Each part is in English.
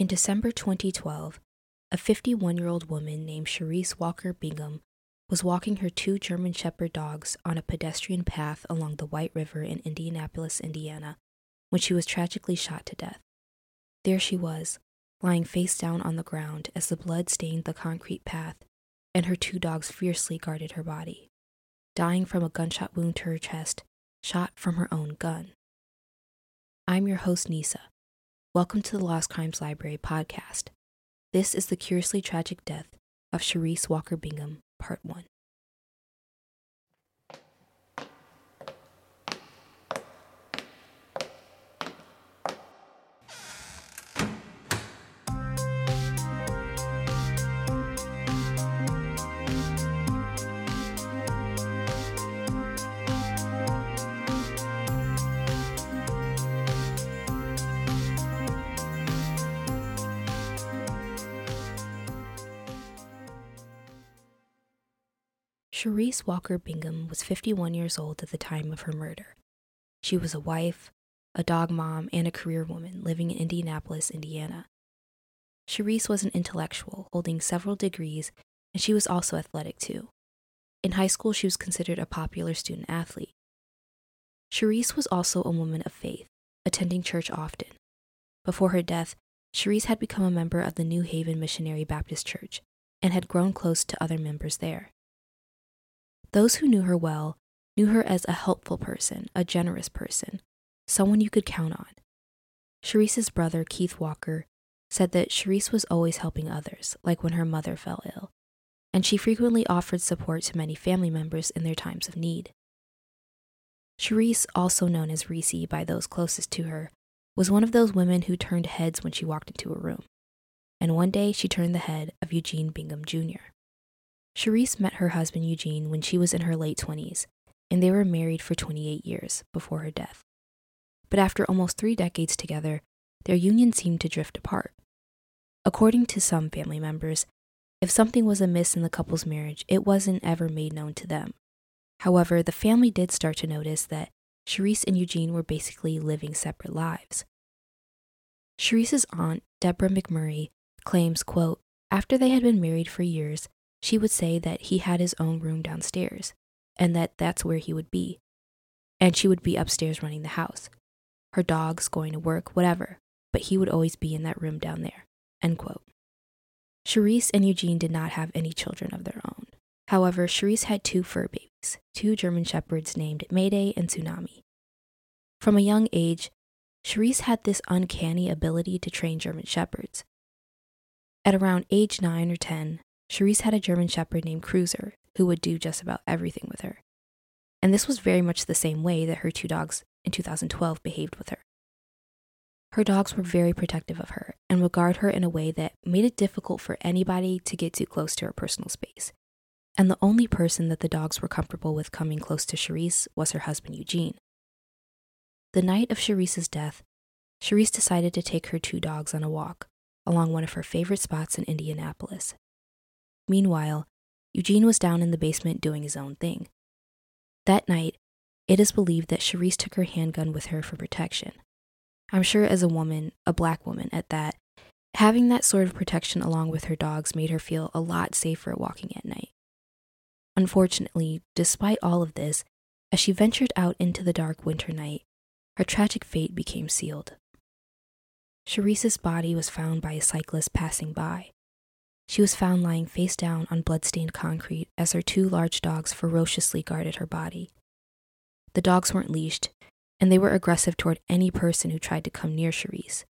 In December 2012, a 51 year old woman named Sherese Walker Bingham was walking her two German Shepherd dogs on a pedestrian path along the White River in Indianapolis, Indiana, when she was tragically shot to death. There she was, lying face down on the ground as the blood stained the concrete path, and her two dogs fiercely guarded her body, dying from a gunshot wound to her chest, shot from her own gun. I'm your host, Nisa. Welcome to the Lost Crimes Library podcast. This is the curiously tragic death of Sherese Walker Bingham, Part 1. Sherese Walker Bingham was 51 years old at the time of her murder. She was a wife, a dog mom, and a career woman living in Indianapolis, Indiana. Sherese was an intellectual, holding several degrees, and she was also athletic too. In high school, she was considered a popular student athlete. Sherese was also a woman of faith, attending church often. Before her death, Sherese had become a member of the New Haven Missionary Baptist Church and had grown close to other members there. Those who knew her well knew her as a helpful person, a generous person, someone you could count on. Sherese's brother, Keith Walker, said that Sherese was always helping others, like when her mother fell ill, and she frequently offered support to many family members in their times of need. Sherese, also known as Reese by those closest to her, was one of those women who turned heads when she walked into a room, and one day she turned the head of Eugene Bingham Jr. Sherese met her husband Eugene when she was in her late 20s, and they were married for 28 years before her death. But after almost three decades together, their union seemed to drift apart. According to some family members, if something was amiss in the couple's marriage, it wasn't ever made known to them. However, the family did start to notice that Sherese and Eugene were basically living separate lives. Sherese's aunt, Deborah McMurray, claims, quote, after they had been married for years, she would say that he had his own room downstairs and that that's where he would be. And she would be upstairs running the house, her dogs going to work, whatever, but he would always be in that room down there. End quote. Sherese and Eugene did not have any children of their own. However, Sherese had two fur babies, two German shepherds named Mayday and Tsunami. From a young age, Sherese had this uncanny ability to train German shepherds. At around age 9 or 10, Sherese had a German Shepherd named Cruiser who would do just about everything with her. And this was very much the same way that her two dogs in 2012 behaved with her. Her dogs were very protective of her and would guard her in a way that made it difficult for anybody to get too close to her personal space. And the only person that the dogs were comfortable with coming close to Sherese was her husband Eugene. The night of Sherese's death, Sherese decided to take her two dogs on a walk along one of her favorite spots in Indianapolis, Meanwhile, Eugene was down in the basement doing his own thing. That night, it is believed that Sherese took her handgun with her for protection. I'm sure as a woman, a black woman at that, having that sort of protection along with her dogs made her feel a lot safer walking at night. Unfortunately, despite all of this, as she ventured out into the dark winter night, her tragic fate became sealed. Sherese's body was found by a cyclist passing by. She was found lying face down on bloodstained concrete as her two large dogs ferociously guarded her body. The dogs weren't leashed, and they were aggressive toward any person who tried to come near Sherese.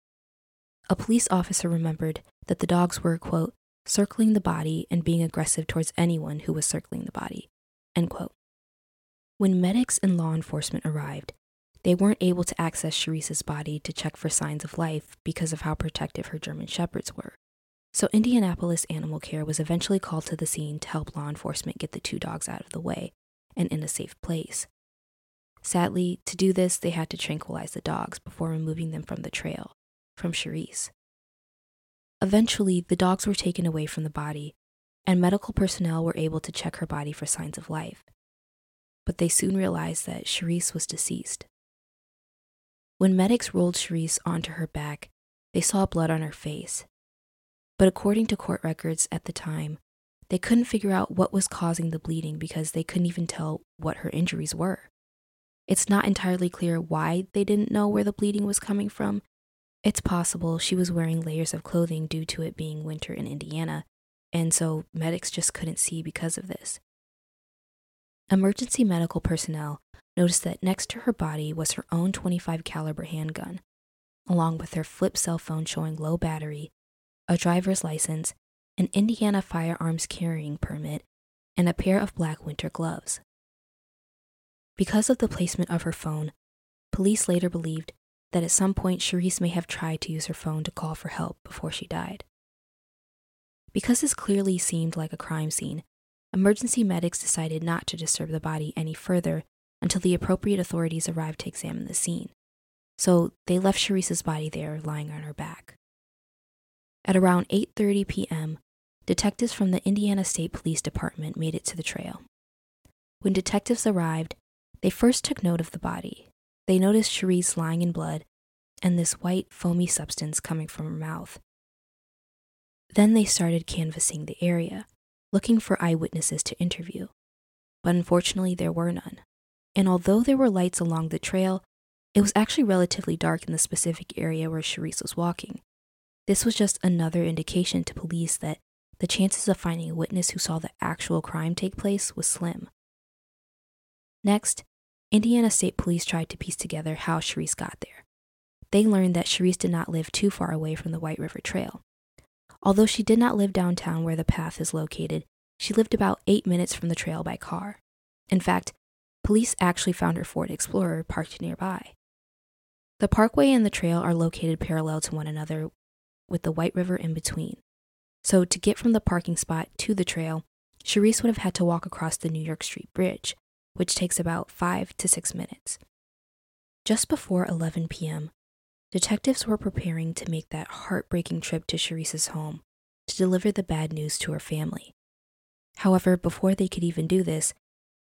A police officer remembered that the dogs were, quote, circling the body and being aggressive towards anyone who was circling the body, end quote. When medics and law enforcement arrived, they weren't able to access Sherese's body to check for signs of life because of how protective her German Shepherds were. So Indianapolis Animal Care was eventually called to the scene to help law enforcement get the two dogs out of the way and in a safe place. Sadly, to do this, they had to tranquilize the dogs before removing them from the trail, from Sherese. Eventually, the dogs were taken away from the body, and medical personnel were able to check her body for signs of life. But they soon realized that Sherese was deceased. When medics rolled Sherese onto her back, they saw blood on her face. But according to court records at the time, they couldn't figure out what was causing the bleeding because they couldn't even tell what her injuries were. It's not entirely clear why they didn't know where the bleeding was coming from. It's possible she was wearing layers of clothing due to it being winter in Indiana, and so medics just couldn't see because of this. Emergency medical personnel noticed that next to her body was her own 25 caliber handgun, along with her flip cell phone showing low battery, a driver's license, an Indiana firearms carrying permit, and a pair of black winter gloves. Because of the placement of her phone, police later believed that at some point Sherese may have tried to use her phone to call for help before she died. Because this clearly seemed like a crime scene, emergency medics decided not to disturb the body any further until the appropriate authorities arrived to examine the scene. So they left Sherese's body there lying on her back. At around 8:30 p.m., detectives from the Indiana State Police Department made it to the trail. When detectives arrived, they first took note of the body. They noticed Sherese lying in blood and this white, foamy substance coming from her mouth. Then they started canvassing the area, looking for eyewitnesses to interview. But unfortunately, there were none and although there were lights along the trail, it was actually relatively dark in the specific area where Sherese was walking. This was just another indication to police that the chances of finding a witness who saw the actual crime take place was slim. Next, Indiana State Police tried to piece together how Sherese got there. They learned that Sherese did not live too far away from the White River Trail. Although she did not live downtown where the path is located, she lived about eight minutes from the trail by car. In fact, police actually found her Ford Explorer parked nearby. The parkway and the trail are located parallel to one another, with the White River in between. So, to get from the parking spot to the trail, Sherese would have had to walk across the New York Street Bridge, which takes about five to six minutes. Just before 11 p.m., detectives were preparing to make that heartbreaking trip to Sherese's home to deliver the bad news to her family. However, before they could even do this,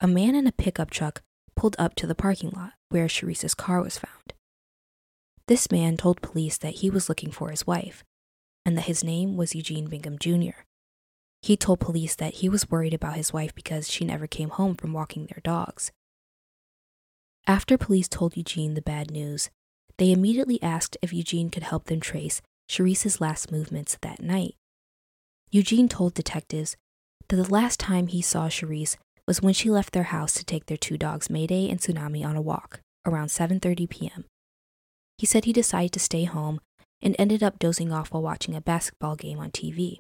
a man in a pickup truck pulled up to the parking lot where Sherese's car was found. This man told police that he was looking for his wife and that his name was Eugene Bingham Jr. He told police that he was worried about his wife because she never came home from walking their dogs. After police told Eugene the bad news, they immediately asked if Eugene could help them trace Sherese's last movements that night. Eugene told detectives that the last time he saw Sherese was when she left their house to take their two dogs Mayday and Tsunami on a walk around 7:30 p.m. He said he decided to stay home and ended up dozing off while watching a basketball game on TV.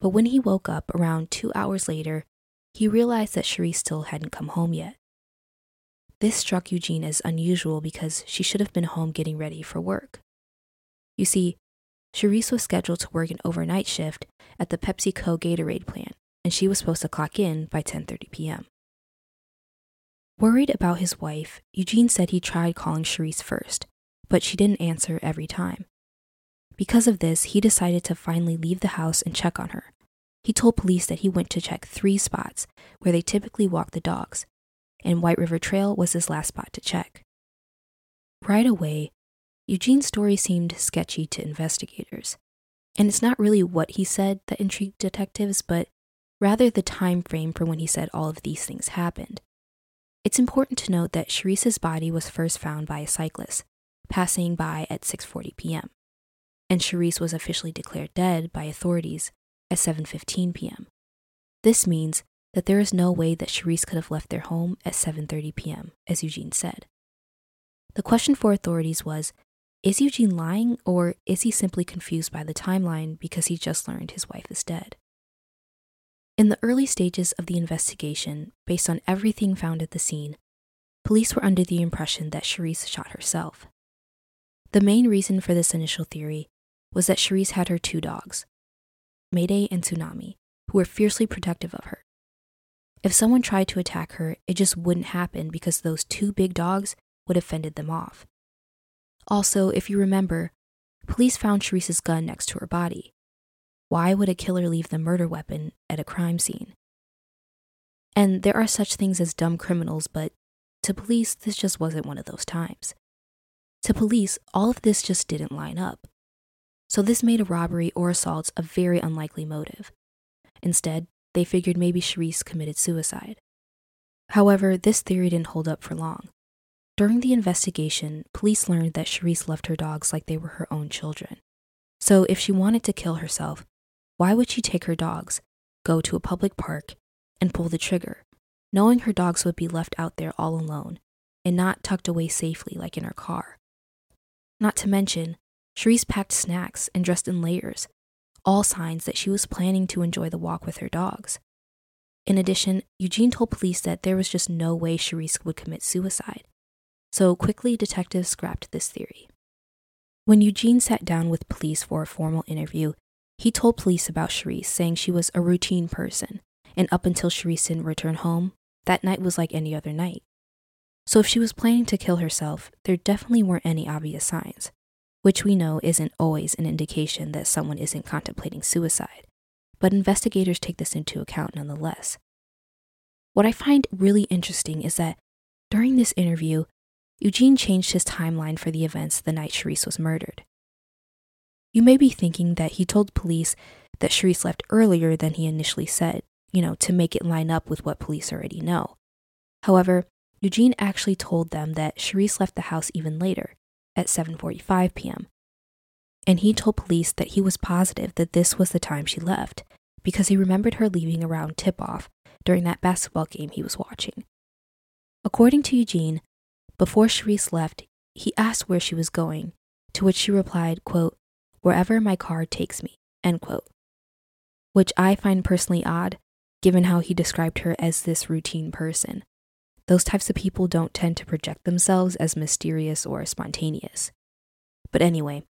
But when he woke up around 2 hours later, he realized that Sherese still hadn't come home yet. This struck Eugene as unusual because she should have been home getting ready for work. You see, Sherese was scheduled to work an overnight shift at the PepsiCo Gatorade plant and she was supposed to clock in by 10:30 p.m. Worried about his wife, Eugene said he tried calling Sherese first, but she didn't answer every time. Because of this, he decided to finally leave the house and check on her. He told police that he went to check three spots where they typically walk the dogs, and White River Trail was his last spot to check. Right away, Eugene's story seemed sketchy to investigators. And it's not really what he said that intrigued detectives, but rather the time frame for when he said all of these things happened. It's important to note that Sherese's body was first found by a cyclist, passing by at 6:40 p.m. And Sherese was officially declared dead by authorities at 7:15 p.m. This means that there is no way that Sherese could have left their home at 7:30 p.m., as Eugene said. The question for authorities was, is Eugene lying or is he simply confused by the timeline because he just learned his wife is dead? In the early stages of the investigation, based on everything found at the scene, police were under the impression that Sherese shot herself. The main reason for this initial theory was that Sherese had her two dogs, Mayday and Tsunami, who were fiercely protective of her. If someone tried to attack her, it just wouldn't happen because those two big dogs would have fended them off. Also, if you remember, police found Sherese's gun next to her body. Why would a killer leave the murder weapon at a crime scene? And there are such things as dumb criminals, but to police, this just wasn't one of those times. To police, all of this just didn't line up. So this made a robbery or assault a very unlikely motive. Instead, they figured maybe Sherese committed suicide. However, this theory didn't hold up for long. During the investigation, police learned that Sherese loved her dogs like they were her own children. So if she wanted to kill herself, why would she take her dogs, go to a public park, and pull the trigger, knowing her dogs would be left out there all alone and not tucked away safely like in her car? Not to mention, Sherese packed snacks and dressed in layers, all signs that she was planning to enjoy the walk with her dogs. In addition, Eugene told police that there was just no way Sherese would commit suicide. So quickly, detectives scrapped this theory. When Eugene sat down with police for a formal interview, he told police about Sherese, saying she was a routine person, and up until Sherese didn't return home, that night was like any other night. So if she was planning to kill herself, there definitely weren't any obvious signs which we know isn't always an indication that someone isn't contemplating suicide, but investigators take this into account nonetheless. What I find really interesting is that during this interview, Eugene changed his timeline for the events the night Sherese was murdered. You may be thinking that he told police that Sherese left earlier than he initially said, you know, to make it line up with what police already know. However, Eugene actually told them that Sherese left the house even later, at 7:45 p.m. And he told police that he was positive that this was the time she left because he remembered her leaving around tip-off during that basketball game he was watching. According to Eugene, before Sherese left, he asked where she was going, to which she replied, quote, wherever my car takes me, end quote. Which I find personally odd, given how he described her as this routine person. Those types of people don't tend to project themselves as mysterious or spontaneous. But anyway,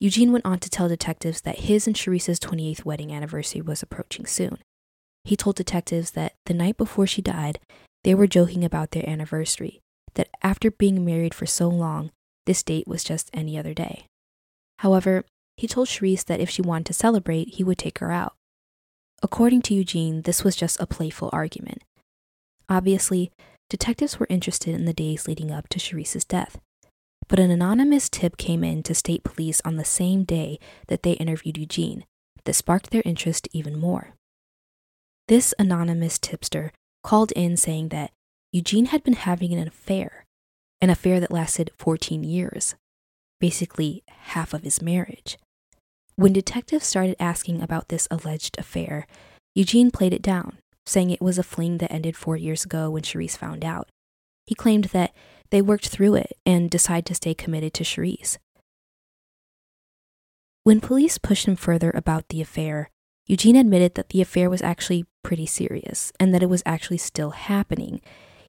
Eugene went on to tell detectives that his and Sherese's 28th wedding anniversary was approaching soon. He told detectives that the night before she died, they were joking about their anniversary, that after being married for so long, this date was just any other day. However, he told Sherese that if she wanted to celebrate, he would take her out. According to Eugene, this was just a playful argument. Obviously, detectives were interested in the days leading up to Sherese's death. But an anonymous tip came in to state police on the same day that they interviewed Eugene that sparked their interest even more. This anonymous tipster called in saying that Eugene had been having an affair, an affair that lasted 14 years, basically half of his marriage. When detectives started asking about this alleged affair, Eugene played it down saying it was a fling that ended four years ago when Sherese found out. He claimed that they worked through it and decided to stay committed to Sherese. When police pushed him further about the affair, Eugene admitted that the affair was actually pretty serious and that it was actually still happening.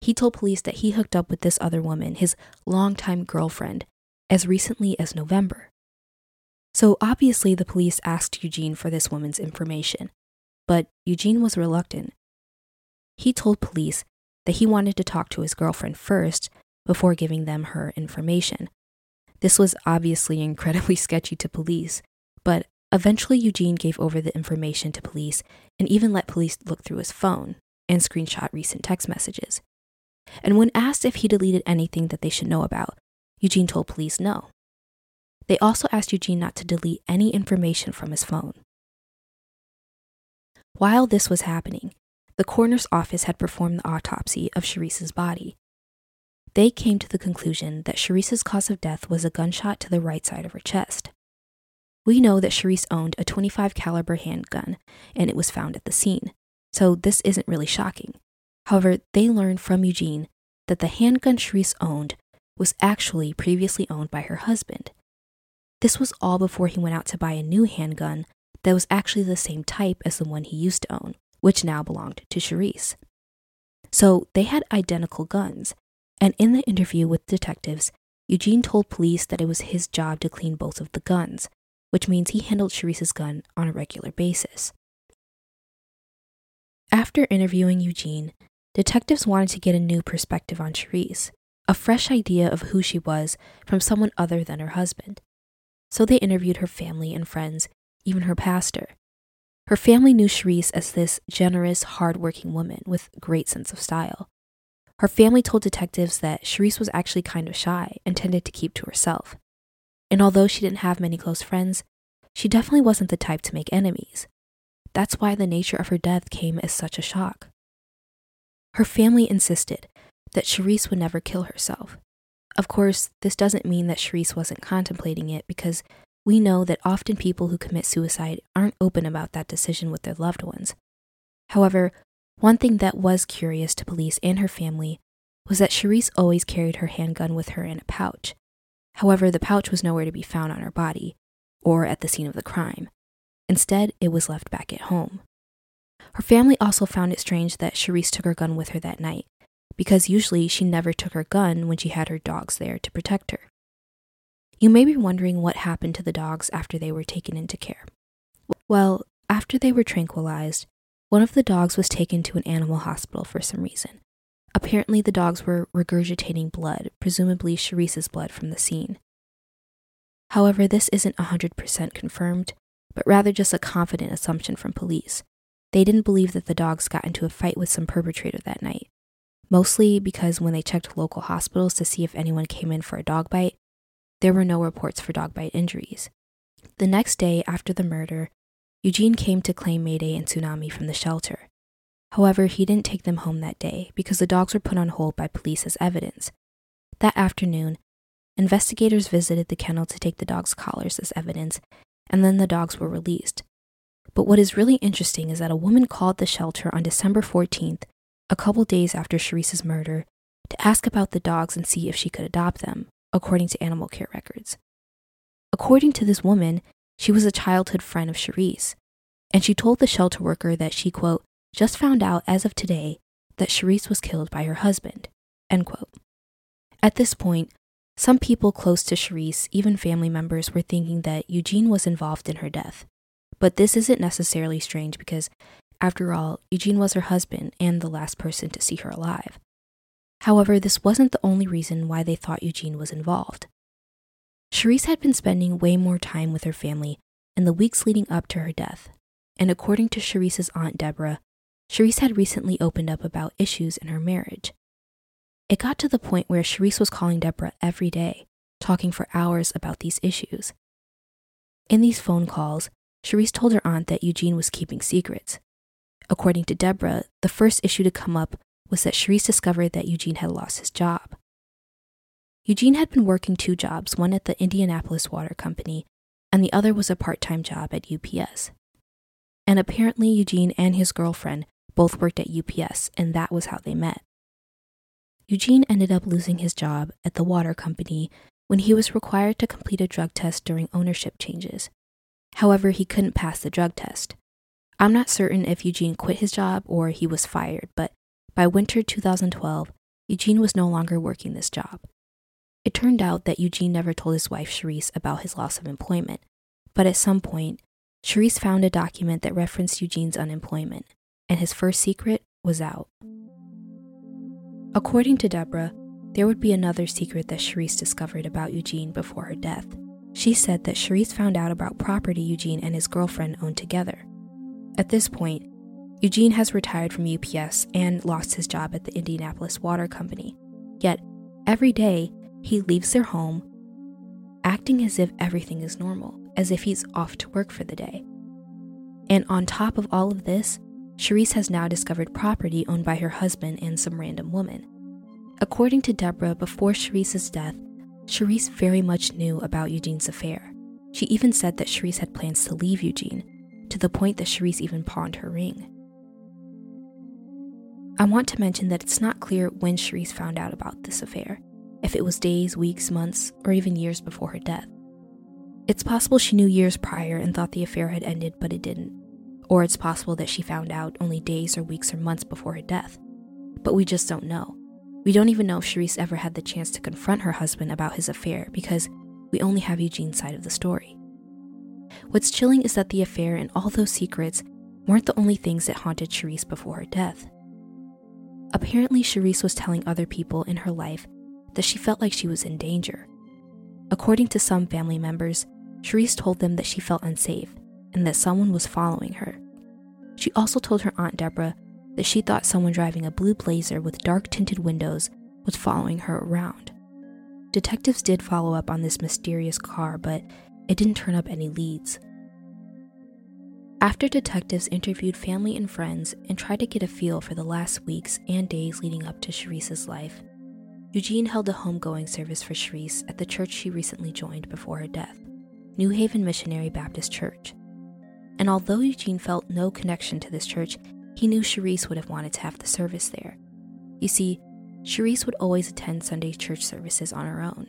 He told police that he hooked up with this other woman, his longtime girlfriend, as recently as November. So obviously, the police asked Eugene for this woman's information, but Eugene was reluctant he told police that he wanted to talk to his girlfriend first before giving them her information. This was obviously incredibly sketchy to police, but eventually Eugene gave over the information to police and even let police look through his phone and screenshot recent text messages. And when asked if he deleted anything that they should know about, Eugene told police no. They also asked Eugene not to delete any information from his phone. While this was happening, the coroner's office had performed the autopsy of Sherese's body. they came to the conclusion that Sherese's cause of death was a gunshot to the right side of her chest. We know that Sherese owned a 25 caliber handgun and it was found at the scene, so this isn't really shocking. However, they learned from Eugene that the handgun Sherese owned was actually previously owned by her husband. This was all before he went out to buy a new handgun that was actually the same type as the one he used to own, which now belonged to Sherese. So they had identical guns, and in the interview with detectives, Eugene told police that it was his job to clean both of the guns, which means he handled Sherese's gun on a regular basis. After interviewing Eugene, detectives wanted to get a new perspective on Sherese, a fresh idea of who she was from someone other than her husband. So they interviewed her family and friends, even her pastor. Her family knew Sherese as this generous, hardworking woman with great sense of style. Her family told detectives that Sherese was actually kind of shy and tended to keep to herself. And although she didn't have many close friends, she definitely wasn't the type to make enemies. That's why the nature of her death came as such a shock. Her family insisted that Sherese would never kill herself. Of course, this doesn't mean that Sherese wasn't contemplating it because we know that often people who commit suicide aren't open about that decision with their loved ones. However, one thing that was curious to police and her family was that Sherese always carried her handgun with her in a pouch. However, the pouch was nowhere to be found on her body or at the scene of the crime. Instead, it was left back at home. Her family also found it strange that Sherese took her gun with her that night, because usually she never took her gun when she had her dogs there to protect her. You may be wondering what happened to the dogs after they were taken into care. Well, after they were tranquilized, one of the dogs was taken to an animal hospital for some reason. Apparently, the dogs were regurgitating blood, presumably Sherese's blood from the scene. However, this isn't 100% confirmed, but rather just a confident assumption from police. They didn't believe that the dogs got into a fight with some perpetrator that night, mostly because when they checked local hospitals to see if anyone came in for a dog bite, there were no reports for dog bite injuries. The next day after the murder, Eugene came to claim Mayday and Tsunami from the shelter. However, he didn't take them home that day because the dogs were put on hold by police as evidence. That afternoon, investigators visited the kennel to take the dogs' collars as evidence, and then the dogs were released. But what is really interesting is that a woman called the shelter on December 14th, a couple days after Sherese's murder, to ask about the dogs and see if she could adopt them, according to animal care records. According to this woman, she was a childhood friend of Sherese, and she told the shelter worker that she, quote, just found out as of today that Sherese was killed by her husband, end quote. At this point, some people close to Sherese, even family members, were thinking that Eugene was involved in her death. But this isn't necessarily strange because, after all, Eugene was her husband and the last person to see her alive. However, this wasn't the only reason why they thought Eugene was involved. Sherese had been spending way more time with her family in the weeks leading up to her death, and according to Sherese's aunt Deborah, Sherese had recently opened up about issues in her marriage. It got to the point where Sherese was calling Deborah every day, talking for hours about these issues. In these phone calls, Sherese told her aunt that Eugene was keeping secrets. According to Deborah, the first issue to come up was that Sherese discovered that Eugene had lost his job. Eugene had been working two jobs, one at the Indianapolis Water Company, and the other was a part time job at UPS. And apparently, Eugene and his girlfriend both worked at UPS, and that was how they met. Eugene ended up losing his job at the water company when he was required to complete a drug test during ownership changes. However, he couldn't pass the drug test. I'm not certain if Eugene quit his job or he was fired, but by winter 2012, Eugene was no longer working this job. It turned out that Eugene never told his wife Sherese about his loss of employment, but at some point, Sherese found a document that referenced Eugene's unemployment, and his first secret was out. According to Deborah, there would be another secret that Sherese discovered about Eugene before her death. She said that Sherese found out about property Eugene and his girlfriend owned together. At this point, Eugene has retired from UPS and lost his job at the Indianapolis Water Company. Yet, every day, he leaves their home, acting as if everything is normal, as if he's off to work for the day. And on top of all of this, Sherese has now discovered property owned by her husband and some random woman. According to Deborah, before Sherese's death, Sherese very much knew about Eugene's affair. She even said that Sherese had plans to leave Eugene, to the point that Sherese even pawned her ring. I want to mention that it's not clear when Sherese found out about this affair, if it was days, weeks, months, or even years before her death. It's possible she knew years prior and thought the affair had ended, but it didn't. Or it's possible that she found out only days or weeks or months before her death. But we just don't know. We don't even know if Sherese ever had the chance to confront her husband about his affair because we only have Eugene's side of the story. What's chilling is that the affair and all those secrets weren't the only things that haunted Sherese before her death. Apparently, Sherese was telling other people in her life that she felt like she was in danger. According to some family members, Sherese told them that she felt unsafe and that someone was following her. She also told her Aunt Deborah that she thought someone driving a blue blazer with dark tinted windows was following her around. Detectives did follow up on this mysterious car, but it didn't turn up any leads. After detectives interviewed family and friends and tried to get a feel for the last weeks and days leading up to Sherese's life, Eugene held a homegoing service for Sherese at the church she recently joined before her death, New Haven Missionary Baptist Church. And although Eugene felt no connection to this church, he knew Sherese would have wanted to have the service there. You see, Sherese would always attend Sunday church services on her own.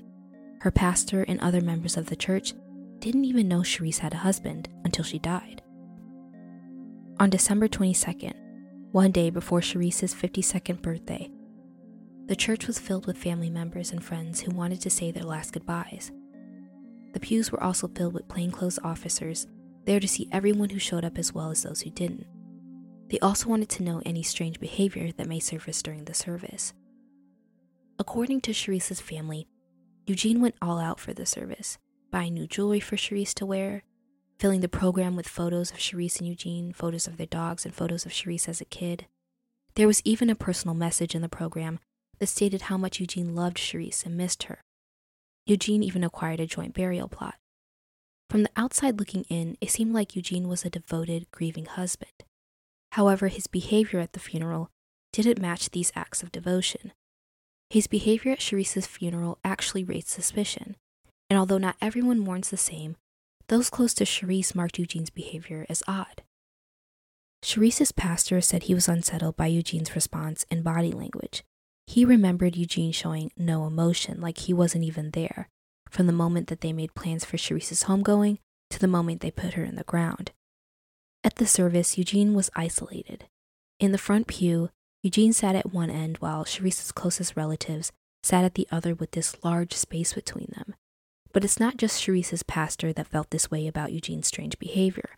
Her pastor and other members of the church didn't even know Sherese had a husband until she died. On December 22nd, one day before Sherese's 52nd birthday, the church was filled with family members and friends who wanted to say their last goodbyes. The pews were also filled with plainclothes officers, there to see everyone who showed up as well as those who didn't. They also wanted to know any strange behavior that may surface during the service. According to Sherese's family, Eugene went all out for the service, buying new jewelry for Sherese to wear, filling the program with photos of Sherese and Eugene, photos of their dogs, and photos of Sherese as a kid. There was even a personal message in the program that stated how much Eugene loved Sherese and missed her. Eugene even acquired a joint burial plot. From the outside looking in, it seemed like Eugene was a devoted, grieving husband. However, his behavior at the funeral didn't match these acts of devotion. His behavior at Sherese's funeral actually raised suspicion, and although not everyone mourns the same, those close to Sherese marked Eugene's behavior as odd. Sherese's pastor said he was unsettled by Eugene's response and body language. He remembered Eugene showing no emotion, like he wasn't even there, from the moment that they made plans for Sherese's homegoing to the moment they put her in the ground. At the service, Eugene was isolated. In the front pew, Eugene sat at one end while Sherese's closest relatives sat at the other with this large space between them. But it's not just Sherese's pastor that felt this way about Eugene's strange behavior.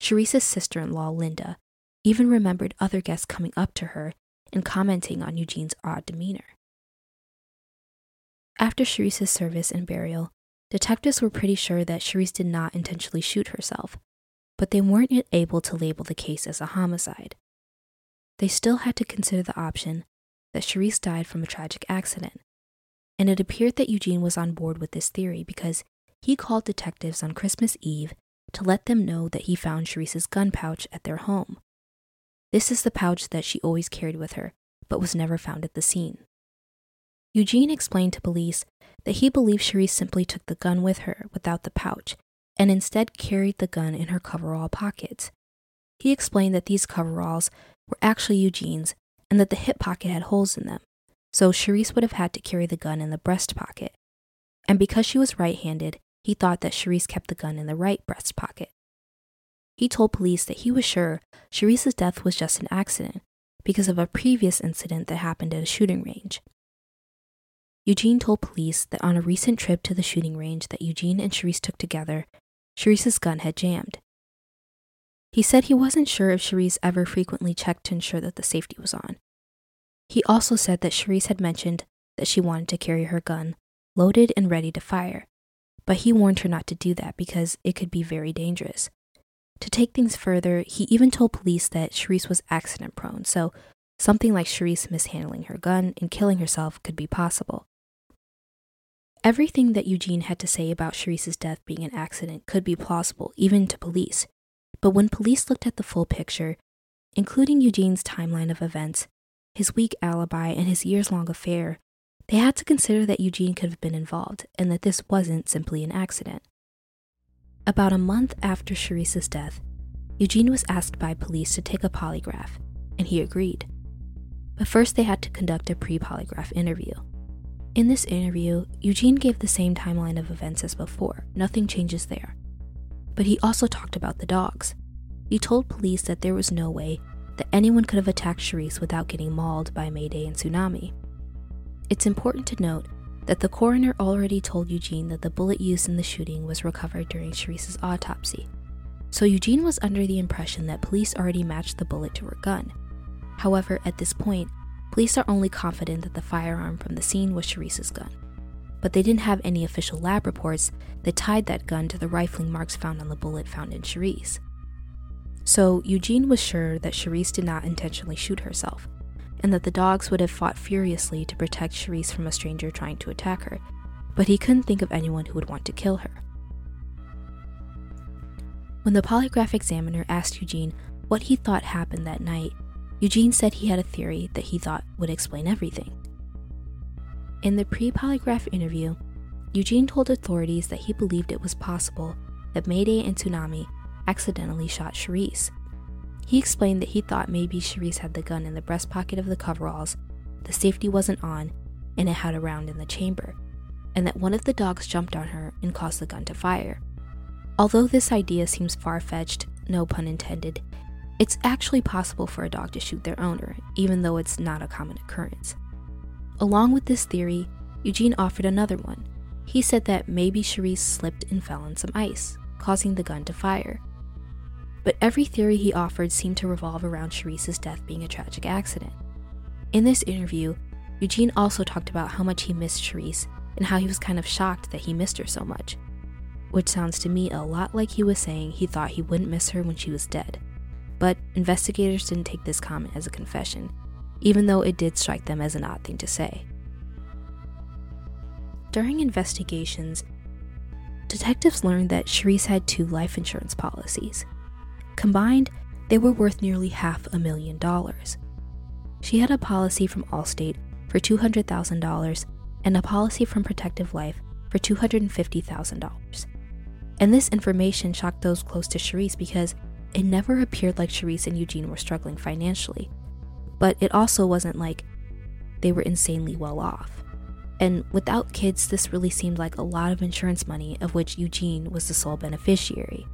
Sherese's sister in law, Linda, even remembered other guests coming up to her and commenting on Eugene's odd demeanor. After Sherese's service and burial, detectives were pretty sure that Sherese did not intentionally shoot herself, but they weren't yet able to label the case as a homicide. They still had to consider the option that Sherese died from a tragic accident, and it appeared that Eugene was on board with this theory because he called detectives on Christmas Eve to let them know that he found Sherese's gun pouch at their home. This is the pouch that she always carried with her, but was never found at the scene. Eugene explained to police that he believed Sherese simply took the gun with her without the pouch and instead carried the gun in her coverall pockets. He explained that these coveralls were actually Eugene's and that the hip pocket had holes in them, so Sherese would have had to carry the gun in the breast pocket. And because she was right handed, he thought that Sherese kept the gun in the right breast pocket. He told police that he was sure Sherese's death was just an accident because of a previous incident that happened at a shooting range. Eugene told police that on a recent trip to the shooting range that Eugene and Sherese took together, Sherese's gun had jammed. He said he wasn't sure if Sherese ever frequently checked to ensure that the safety was on, he also said that Sherese had mentioned that she wanted to carry her gun, loaded and ready to fire, but he warned her not to do that because it could be very dangerous. To take things further, he even told police that Sherese was accident prone, so something like Sherese mishandling her gun and killing herself could be possible. Everything that Eugene had to say about Sherese's death being an accident could be plausible, even to police. But when police looked at the full picture, including Eugene's timeline of events, his weak alibi, and his years long affair, they had to consider that Eugene could have been involved and that this wasn't simply an accident. About a month after Sherese's death, Eugene was asked by police to take a polygraph, and he agreed. But first, they had to conduct a pre polygraph interview. In this interview, Eugene gave the same timeline of events as before, nothing changes there. But he also talked about the dogs. He told police that there was no way that anyone could have attacked Sherese without getting mauled by Mayday and Tsunami. It's important to note that the coroner already told Eugene that the bullet used in the shooting was recovered during Sherese's autopsy. So Eugene was under the impression that police already matched the bullet to her gun. However, at this point, police are only confident that the firearm from the scene was Sherese's gun. But they didn't have any official lab reports that tied that gun to the rifling marks found on the bullet found in Sherese. So Eugene was sure that Sherese did not intentionally shoot herself, and that the dogs would have fought furiously to protect Sherese from a stranger trying to attack her, but he couldn't think of anyone who would want to kill her. When the polygraph examiner asked Eugene what he thought happened that night, Eugene said he had a theory that he thought would explain everything. In the pre polygraph interview, Eugene told authorities that he believed it was possible that Mayday and Tsunami accidentally shot Sherese. He explained that he thought maybe Sherese had the gun in the breast pocket of the coveralls, the safety wasn't on, and it had a round in the chamber, and that one of the dogs jumped on her and caused the gun to fire. Although this idea seems far fetched, no pun intended, it's actually possible for a dog to shoot their owner, even though it's not a common occurrence. Along with this theory, Eugene offered another one. He said that maybe Sherese slipped and fell on some ice, causing the gun to fire but every theory he offered seemed to revolve around Sherese's death being a tragic accident. In this interview, Eugene also talked about how much he missed Sherese and how he was kind of shocked that he missed her so much, which sounds to me a lot like he was saying he thought he wouldn't miss her when she was dead. But investigators didn't take this comment as a confession, even though it did strike them as an odd thing to say. During investigations, detectives learned that Sherese had two life insurance policies. Combined, they were worth nearly half a million dollars. She had a policy from Allstate for $200,000 and a policy from Protective Life for $250,000. And this information shocked those close to Sherese because it never appeared like Sherese and Eugene were struggling financially. But it also wasn't like they were insanely well off. And without kids, this really seemed like a lot of insurance money of which Eugene was the sole beneficiary.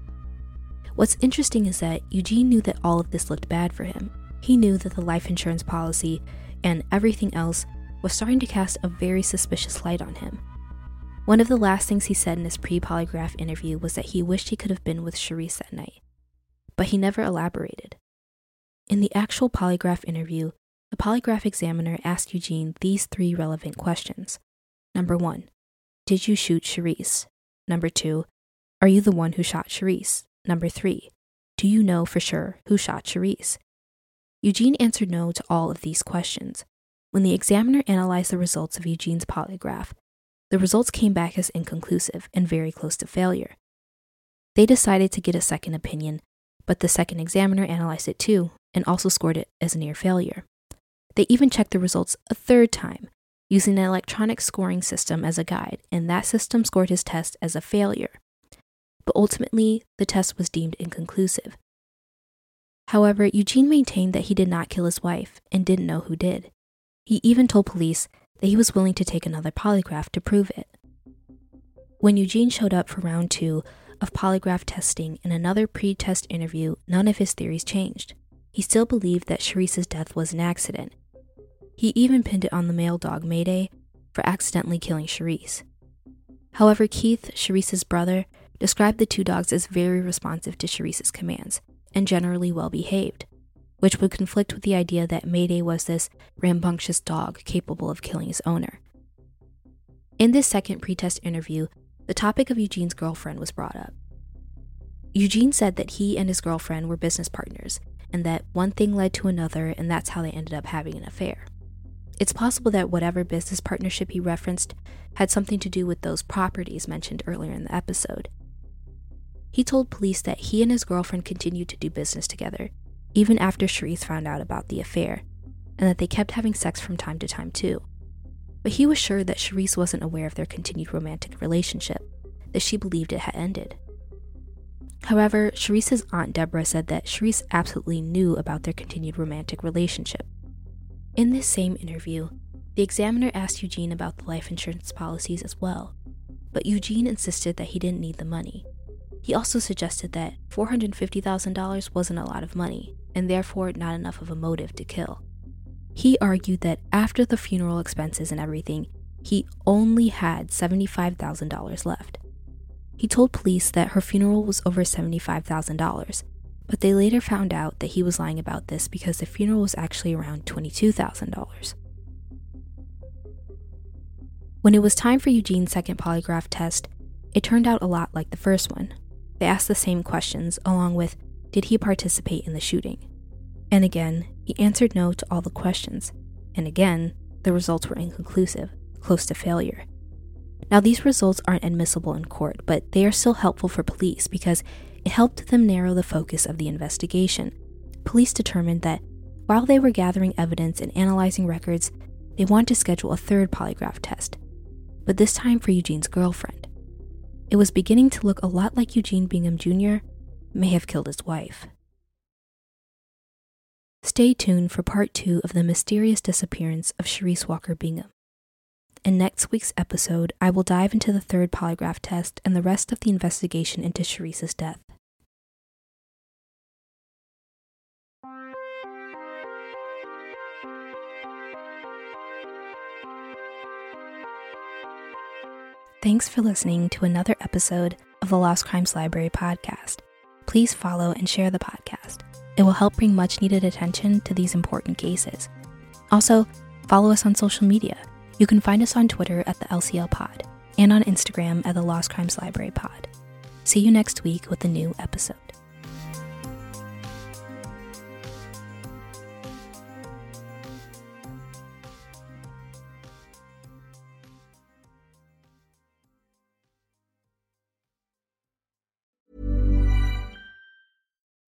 What's interesting is that Eugene knew that all of this looked bad for him. He knew that the life insurance policy and everything else was starting to cast a very suspicious light on him. One of the last things he said in his pre polygraph interview was that he wished he could have been with Sherese that night, but he never elaborated. In the actual polygraph interview, the polygraph examiner asked Eugene these three relevant questions. Number one, did you shoot Sherese? Number two, are you the one who shot Sherese? Number three, do you know for sure who shot Sherese? Eugene answered no to all of these questions. When the examiner analyzed the results of Eugene's polygraph, the results came back as inconclusive and very close to failure. They decided to get a second opinion, but the second examiner analyzed it too and also scored it as a near failure. They even checked the results a third time using an electronic scoring system as a guide, and that system scored his test as a failure but ultimately the test was deemed inconclusive. However, Eugene maintained that he did not kill his wife and didn't know who did. He even told police that he was willing to take another polygraph to prove it. When Eugene showed up for round two of polygraph testing in another pre test interview, none of his theories changed. He still believed that Sherese's death was an accident. He even pinned it on the male dog Mayday for accidentally killing Sherese. However, Keith, Sherese's brother, described the two dogs as very responsive to Sherese's commands and generally well behaved, which would conflict with the idea that Mayday was this rambunctious dog capable of killing his owner. In this second pretest interview, the topic of Eugene's girlfriend was brought up. Eugene said that he and his girlfriend were business partners, and that one thing led to another, and that's how they ended up having an affair. It's possible that whatever business partnership he referenced had something to do with those properties mentioned earlier in the episode, he told police that he and his girlfriend continued to do business together, even after Sherese found out about the affair, and that they kept having sex from time to time too. But he was sure that Sherese wasn't aware of their continued romantic relationship, that she believed it had ended. However, Sherese's aunt Deborah said that Sherese absolutely knew about their continued romantic relationship. In this same interview, the examiner asked Eugene about the life insurance policies as well, but Eugene insisted that he didn't need the money. He also suggested that $450,000 wasn't a lot of money, and therefore not enough of a motive to kill. He argued that after the funeral expenses and everything, he only had $75,000 left. He told police that her funeral was over $75,000, but they later found out that he was lying about this because the funeral was actually around $22,000. When it was time for Eugene's second polygraph test, it turned out a lot like the first one. They asked the same questions, along with Did he participate in the shooting? And again, he answered no to all the questions. And again, the results were inconclusive, close to failure. Now, these results aren't admissible in court, but they are still helpful for police because it helped them narrow the focus of the investigation. Police determined that while they were gathering evidence and analyzing records, they wanted to schedule a third polygraph test, but this time for Eugene's girlfriend. It was beginning to look a lot like Eugene Bingham Jr. may have killed his wife. Stay tuned for part two of the mysterious disappearance of Sherese Walker Bingham. In next week's episode, I will dive into the third polygraph test and the rest of the investigation into Sherese's death. Thanks for listening to another episode of the Lost Crimes Library podcast. Please follow and share the podcast. It will help bring much needed attention to these important cases. Also, follow us on social media. You can find us on Twitter at the LCL Pod and on Instagram at the Lost Crimes Library Pod. See you next week with a new episode.